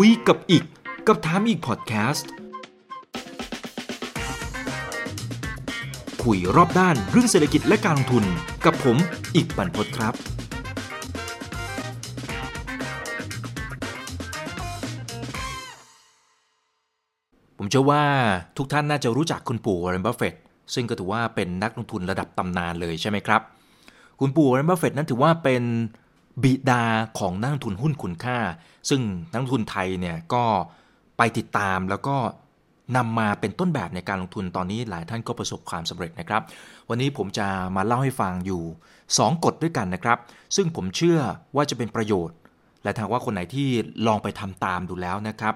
คุยกับอิก กับถามอีกพอดแคสต์ คุยรอบด้านเรื่องเศรษฐกิจและการลงทุนกับผมอิกบรรพตครับ ผมเชื่อว่าทุกท่านน่าจะรู้จักคุณปู่วอร์เรนบัฟเฟตต์ซึ่งก็ถือว่าเป็นนักลงทุนระดับตำนานเลยใช่ไหมครับ คุณปู่วอร์เรนบัฟเฟตต์นั้นถือว่าเป็น บิดาของนักลงทุนหุ้นคุณค่า ซึ่งนักลงทุนไทยเนี่ยก็ไปติดตามแล้วก็นำมาเป็นต้นแบบในการลงทุนตอนนี้หลายท่านก็ประสบความสำเร็จนะครับ วันนี้ผมจะมาเล่าให้ฟังอยู่ 2 กฎด้วยกันนะครับ ซึ่งผมเชื่อว่าจะเป็นประโยชน์ และถ้าว่าคนไหนที่ลองไปทำตามดูแล้วนะครับ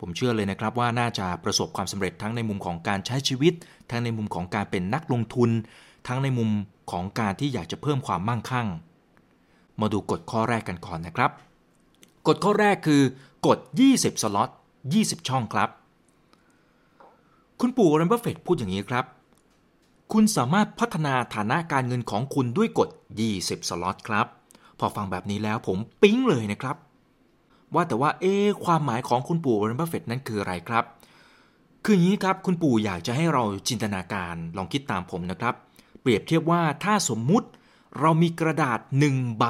ผมเชื่อเลยนะครับว่าน่าจะประสบความสำเร็จทั้งในมุมของการใช้ชีวิต ทั้งในมุมของการเป็นนักลงทุน ทั้งในมุมของการที่อยากจะเพิ่มความมั่งคั่ง มาดูกฎข้อแรกกันก่อนนะครับ กฎข้อแรกคือกฎ20 สล็อต 20 ช่องครับ คุณปู่วอร์เรนบัฟเฟตต์พูดอย่างนี้ครับ คุณสามารถพัฒนาฐานะการเงินของคุณด้วยกฎ 20 สล็อตครับ พอฟังแบบนี้แล้วผมปิ๊งเลยนะครับ ว่าแต่ว่าเอ๊ความหมายของคุณปู่วอร์เรนบัฟเฟตต์นั้นคืออะไรครับ คืออย่างนี้ครับคุณปู่อยากจะให้เราจินตนาการลองคิดตามผมนะครับ เปรียบเทียบว่าถ้าสมมุติ เรามีกระดาษ1ใบ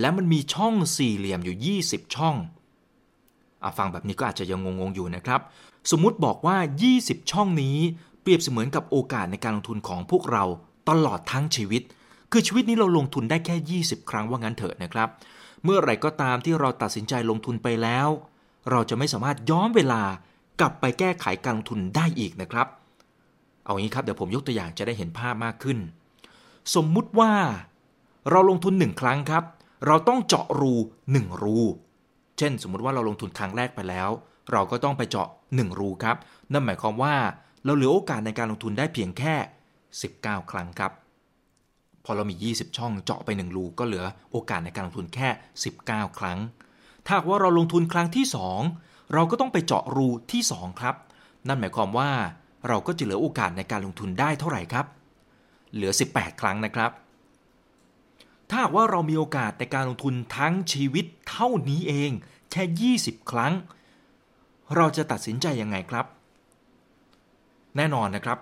และมันมีช่องสี่เหลี่ยมอยู่ 20 ช่องอฟังแบบนี้ก็อาจจะยังงงๆอยู่นะครับ สมมุติบอกว่า 20 ช่องนี้เปรียบเสมือนกับโอกาสในการลงทุนของพวกเราตลอดทั้งชีวิต คือชีวิตนี้เราลงทุนได้แค่ 20 ครั้งว่างั้นเถอะนะครับ เมื่อไรก็ตามที่เราตัดสินใจลงทุนไปแล้ว เราจะไม่สามารถย้อนเวลากลับไปแก้ไขการลงทุนได้อีกนะครับ เอางี้ครับเดี๋ยวผมยกตัวอย่างจะได้เห็นภาพมากขึ้น สมมุติว่า เราลงทุน 1 ครั้งครับ เราต้องเจาะรู 1 รู เช่น สมมุติว่าเราลงทุนครั้งแรกไปแล้ว เราก็ต้องไปเจาะ 1 รูครับ นั่นหมายความว่าเราเหลือโอกาสในการลงทุนได้เพียงแค่ 19 ครั้งครับ พอเรามี 20 ช่องเจาะไป 1 รูก็เหลือโอกาสในการลงทุนแค่ 19 ครั้ง ถ้าว่าเราลงทุนครั้งที่ 2 เราก็ต้องไปเจาะรูที่ 2 ครับ นั่นหมายความว่าเราก็จะเหลือโอกาสในการลงทุนได้เท่าไหร่ครับ เหลือ 18 ครั้งนะครับ ถ้าว่าเรามีโอกาสในการลงทุนทั้งชีวิตเท่านี้เองแค่ 20 ครั้ง เราจะตัดสินใจยังไงครับ แน่นอนนะครับ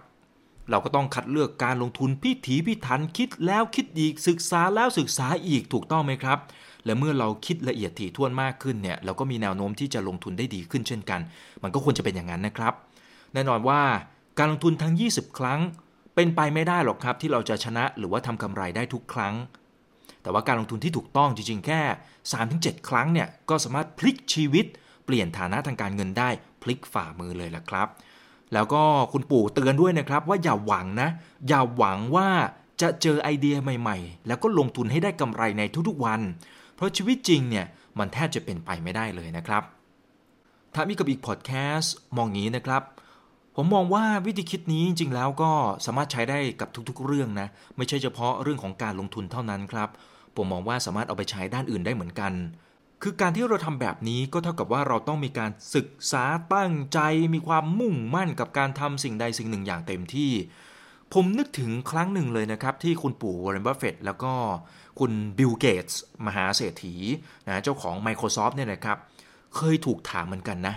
เราก็ต้องคัดเลือกการลงทุนพิถีพิถันคิดแล้วคิดอีกศึกษาแล้วศึกษาอีกถูกต้องไหมครับและเมื่อเราคิดละเอียดถี่ถ้วนมากขึ้นเนี่ยเราก็มีแนวโน้มที่จะลงทุนได้ดีขึ้นเช่นกัน มันก็ควรจะเป็นอย่างนั้นนะครับ แน่นอนว่าการลงทุนทั้ง 20 ครั้ง เป็นไปไม่ได้หรอกครับที่เราจะชนะหรือว่าทำกำไรได้ทุกครั้ง แต่ว่าการลงทุนที่ถูกต้องจริงๆ แค่ 3-7 ครั้งเนี่ยก็สามารถพลิกชีวิต เปลี่ยนฐานะทางการเงินได้พลิกฝ่ามือเลยล่ะครับ แล้วก็คุณปู่เตือนด้วยนะครับว่าอย่าหวังนะ อย่าหวังว่าจะเจอไอเดียใหม่ๆ แล้วก็ลงทุนให้ได้กำไรในทุกๆวัน เพราะชีวิตจริงเนี่ยมันแทบจะเป็นไปไม่ได้เลยนะครับถ้ามีกับอีกพอดแคสต์มองงี้นะครับ ผมมองว่าวิธีคิดนี้จริงๆแล้วก็สามารถใช้ได้กับทุกๆ เรื่องนะ ไม่ใช่เฉพาะเรื่องของการลงทุนเท่านั้นครับ ผมมองว่าสามารถเอาไปใช้ด้านอื่นได้เหมือนกัน คือการที่เราทำแบบนี้ก็เท่ากับว่าเราต้องมีการศึกษาตั้งใจ มีความมุ่งมั่นกับการทำสิ่งใดสิ่งหนึ่งอย่างเต็มที่ ผมนึกถึงครั้งหนึ่งเลยนะครับ ที่คุณปู่วอร์เรนบัฟเฟตต์แล้วก็คุณบิลเกตส์มหาเศรษฐีนะเจ้าของ Microsoft เนี่ยนะครับ เคยถูกถามเหมือนกันนะ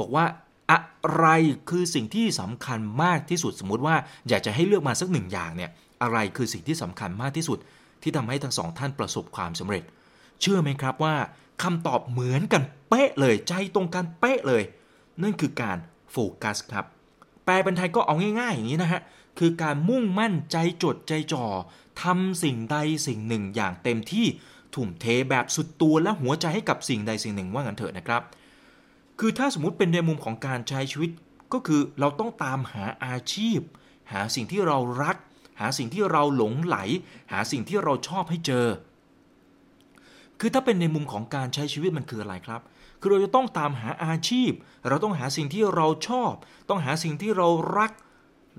บอกว่า อะไรคือสิ่งที่สำคัญมากที่สุดสมมุติว่าอยากจะให้เลือกมาสักหนึ่งอย่างเนี่ยอะไรคือสิ่งที่สำคัญมากที่สุด ที่ทำให้ทั้งสองท่านประสบความสำเร็จ เชื่อไหมครับว่าคำตอบเหมือนกันเป๊ะเลยใจตรงกันเป๊ะเลย นั่นคือการโฟกัสครับ แปลเป็นไทยก็เอาง่าย ๆ อย่างนี้นะฮะคือการมุ่งมั่นใจจดใจจ่อทำสิ่งใดสิ่งหนึ่งอย่างเต็มที่ ทุ่มเทแบบสุดตัวและหัวใจให้กับสิ่งใดสิ่งหนึ่งว่างั้นเถอะนะครับ คือถ้าสมมติเป็นในมุมของการใช้ชีวิตก็คือเราต้องตามหาอาชีพ หาสิ่งที่เรารัก หาสิ่งที่เราหลงไหล หาสิ่งที่เราชอบให้เจอ คือถ้าเป็นในมุมของการใช้ชีวิตมันคืออะไรครับ คือเราจะต้องตามหาอาชีพ เราต้องหาสิ่งที่เราชอบ ต้องหาสิ่งที่เรารัก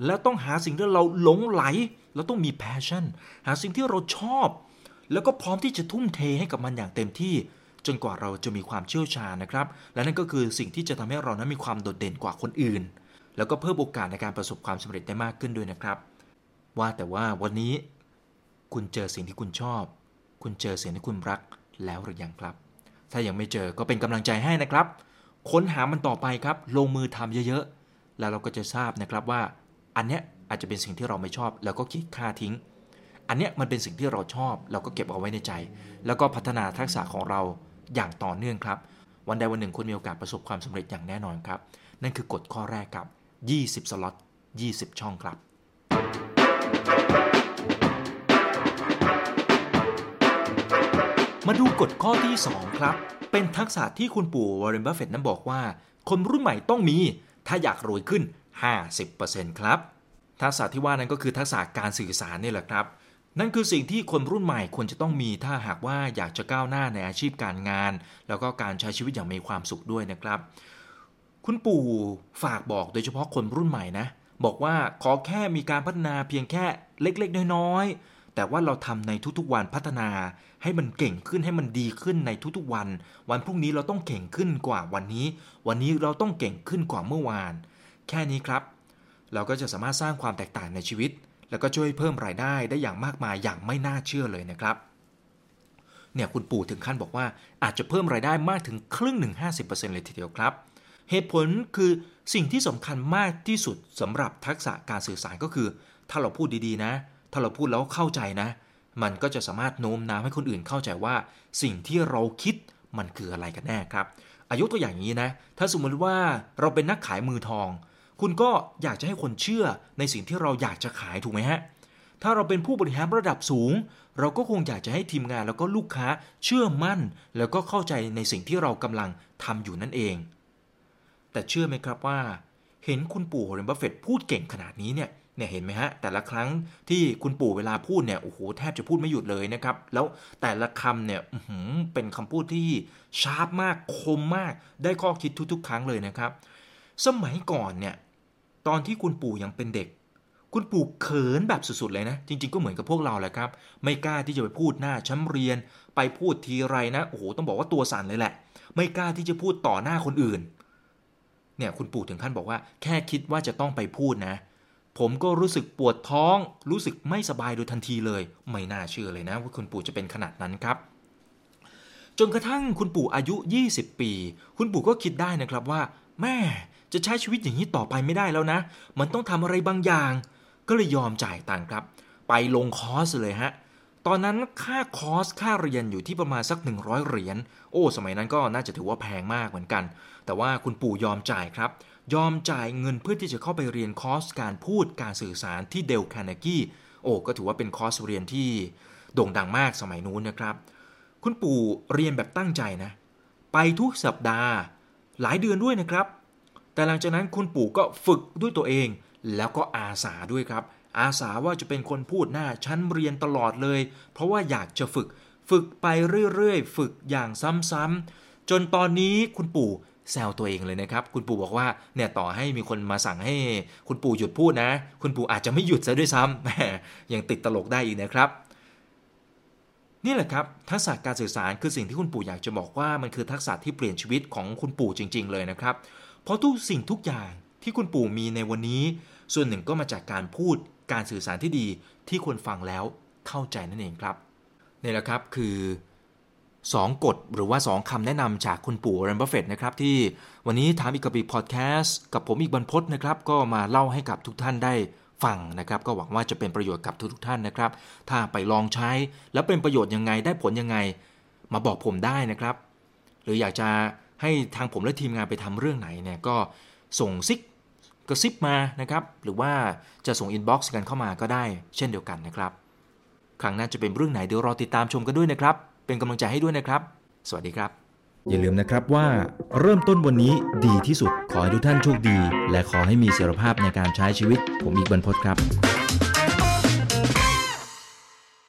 แล้วต้องหาสิ่งที่เราหลงไหล เราต้องมี passion หาสิ่งที่เราชอบ แล้วก็พร้อมที่จะทุ่มเทให้กับมันอย่างเต็มที่ จนกว่าเราจะมีความเชี่ยวชาญนะครับ และนั่นก็คือสิ่งที่จะทำให้เรานั้นมีความโดดเด่นกว่าคนอื่น แล้วก็เพิ่มโอกาสในการประสบความสำเร็จได้มากขึ้นด้วยนะครับ ว่าแต่ว่าวันนี้ คุณเจอสิ่งที่คุณชอบ คุณเจอสิ่งที่คุณรักแล้วหรือยังครับ ถ้ายังไม่เจอก็เป็นกำลังใจให้นะครับ ค้นหามันต่อไปครับ ลงมือทำเยอะๆ แล้วเราก็จะทราบนะครับว่า อันเนี้ยอาจจะเป็นสิ่งที่เราไม่ชอบ แล้วก็คิดค่าทิ้งอันเนี้ยมันเป็นสิ่งที่เราชอบ เราก็เก็บเอาไว้ในใจ แล้วก็พัฒนาทักษะของเรา อย่างต่อเนื่องครับ วันใดวันหนึ่งคุณมีโอกาสประสบความสำเร็จอย่างแน่นอนครับ นั่นคือกฎข้อแรกครับ 20 สล็อต 20 ช่องครับ มาดูกฎข้อที่ 2 ครับ เป็นทักษะที่คุณปู่วอร์เรนบัฟเฟตต์นั้นบอกว่า คนรุ่นใหม่ต้องมี ถ้าอยากรวยขึ้น 50%ครับ ทักษะที่ว่านั้นก็คือทักษะการสื่อสารนี่แหละครับ นั่นคือสิ่งที่คนรุ่นใหม่ควรจะต้องมีถ้าหากว่าอยากจะก้าวหน้าในอาชีพการงาน แล้วก็การใช้ชีวิตอย่างมีความสุขด้วยนะครับ คุณปู่ฝากบอกโดยเฉพาะคนรุ่นใหม่นะ บอกว่าขอแค่มีการพัฒนาเพียงแค่เล็กๆ น้อยๆ แต่ว่าเราทำในทุกๆวันพัฒนา ให้มันเก่งขึ้นให้มันดีขึ้นในทุกๆวัน วันพรุ่งนี้เราต้องเก่งขึ้นกว่าวันนี้ วันนี้เราต้องเก่งขึ้นกว่าเมื่อวาน แค่นี้ครับ เราก็จะสามารถสร้างความแตกต่างในชีวิต แล้วก็ช่วยเพิ่มรายได้ได้อย่างมากมายอย่างไม่น่าเชื่อเลยนะครับเนี่ยคุณปู่ถึงขั้นบอกว่าอาจจะเพิ่มรายได้มากถึงครึ่งหนึ่ง50%เลยทีเดียวครับ เหตุผลคือสิ่งที่สำคัญมากที่สุดสำหรับทักษะการสื่อสารก็คือ ถ้าเราพูดดีๆนะ ถ้าเราพูดแล้วเข้าใจนะ มันก็จะสามารถโน้มน้าวให้คนอื่นเข้าใจว่า สิ่งที่เราคิดมันคืออะไรกันแน่ครับอายุตัวอย่างนี้นะ ถ้าสมมติว่าเราเป็นนักขายมือทอง คุณก็อยากจะให้คนเชื่อในสิ่งที่เราอยากจะขายถูกไหมฮะ ถ้าเราเป็นผู้บริหารระดับสูง เราก็คงอยากจะให้ทีมงานแล้วก็ลูกค้าเชื่อมั่น แล้วก็เข้าใจในสิ่งที่เรากำลังทำอยู่นั่นเอง แต่เชื่อไหมครับว่า เห็นคุณปู่วอร์เรนบัฟเฟตต์พูดเก่งขนาดนี้เนี่ยเนี่ยเห็นไหมฮะ แต่ละครั้งที่คุณปู่เวลาพูดเนี่ยโอ้โหแทบจะพูดไม่หยุดเลยนะครับ แล้วแต่ละคำเนี่ยอื้อหือเป็นคำพูดที่ sharp มากคมมากได้ข้อคิดทุกๆ ครั้งเลยนะครับ สมัยก่อนเนี่ย ตอนที่คุณปู่ยังเป็นเด็ก คุณปู่เขินแบบสุดๆเลยนะ จริง ๆก็เหมือนกับพวกเราแหละครับ ไม่กล้าที่จะไปพูดหน้าชั้นเรียน ไปพูดทีไรนะโอ้โหต้องบอกว่าตัวสั่นเลยแหละ ไม่กล้าที่จะพูดต่อหน้าคนอื่น เนี่ยคุณปู่ถึงขั้นบอกว่า แค่คิดว่าจะต้องไปพูดนะ ผมก็รู้สึกปวดท้อง รู้สึกไม่สบายโดยทันทีเลย ไม่น่าเชื่อเลยนะ ว่าคุณปู่จะเป็นขนาดนั้นครับจนกระทั่งคุณปู่อายุ 20 ปี คุณปู่ก็คิดได้นะครับว่า แหม จะใช้ชีวิตอย่างนี้ต่อไปไม่ได้แล้วนะ มันต้องทำอะไรบางอย่าง ก็เลยยอมจ่ายตังค์ครับ ไปลงคอร์สเลยฮะ ตอนนั้นค่าคอร์สค่าเรียนอยู่ที่ประมาณสัก 100 เหรียญ โอ้ สมัยนั้นก็น่าจะถือว่าแพงมากเหมือนกัน แต่ว่าคุณปู่ยอมจ่ายครับ ยอมจ่ายเงินเพื่อที่จะเข้าไปเรียนคอร์สการพูดการสื่อสารที่เดลคาร์เนกีโอ้ก็ถือว่าเป็นคอร์สเรียนที่โด่งดังมากสมัยนู้นนะครับ คุณปู่เรียนแบบตั้งใจนะ ไปทุกสัปดาห์ หลายเดือนด้วยนะครับ แต่หลังจากนั้นคุณปู่ก็ฝึกด้วยตัวเอง แล้วก็อาสาด้วยครับ อาสาว่าจะเป็นคนพูดหน้าชั้นเรียนตลอดเลย เพราะว่าอยากจะฝึก ฝึกไปเรื่อยๆ ฝึกอย่างซ้ำๆจนตอนนี้คุณปู่แซวตัวเองเลยนะครับ คุณปู่บอกว่าเนี่ยต่อให้มีคนมาสั่งให้ คุณปู่หยุดพูดนะ คุณปู่อาจจะไม่หยุดซะด้วยซ้ำแหมยังติดตลกได้อีกนะครับนี่แหละครับทักษะการสื่อสารคือสิ่งที่คุณปู่อยากจะบอกว่ามันคือทักษะที่เปลี่ยนชีวิตของคุณปู่จริง ๆ เลยนะครับ เพราะทุกสิ่งทุกอย่างที่คุณปู่มีในวันนี้ ส่วนหนึ่งก็มาจากการพูดการสื่อสารที่ดีที่คนฟังแล้วเข้าใจนั่นเองครับนี่แหละครับคือ 2 กฎหรือว่า 2คำแนะนำจากคุณปู่วอร์เรนบัฟเฟตต์นะครับ ที่วันนี้ถามอีกกับอิกพอดแคสต์กับผมอิกบรรพตนะครับ ก็มาเล่าให้กับทุกท่านได้ฟังนะครับ ก็หวังว่าจะเป็นประโยชน์กับทุกๆท่านนะครับ ถ้าไปลองใช้แล้วเป็นประโยชน์ยังไงได้ผลยังไง มาบอกผมได้นะครับ หรืออยากจะ ให้ทางผมและทีมงานไปทำเรื่องไหนเนี่ยก็ส่งซิกกระซิบมานะครับ หรือว่าจะส่ง inbox กันเข้ามาก็ได้เช่นเดียวกันนะครับ ครั้งหน้าจะเป็นเรื่องไหนเดี๋ยวรอติดตามชมกันด้วยนะครับ เป็นกำลังใจให้ด้วยนะครับ สวัสดีครับ อย่าลืมนะครับว่าเริ่มต้นวันนี้ดีที่สุด ขอให้ทุกท่านโชคดี และขอให้มีเสรีภาพในการใช้ชีวิต ผมอีกบรรพตครับ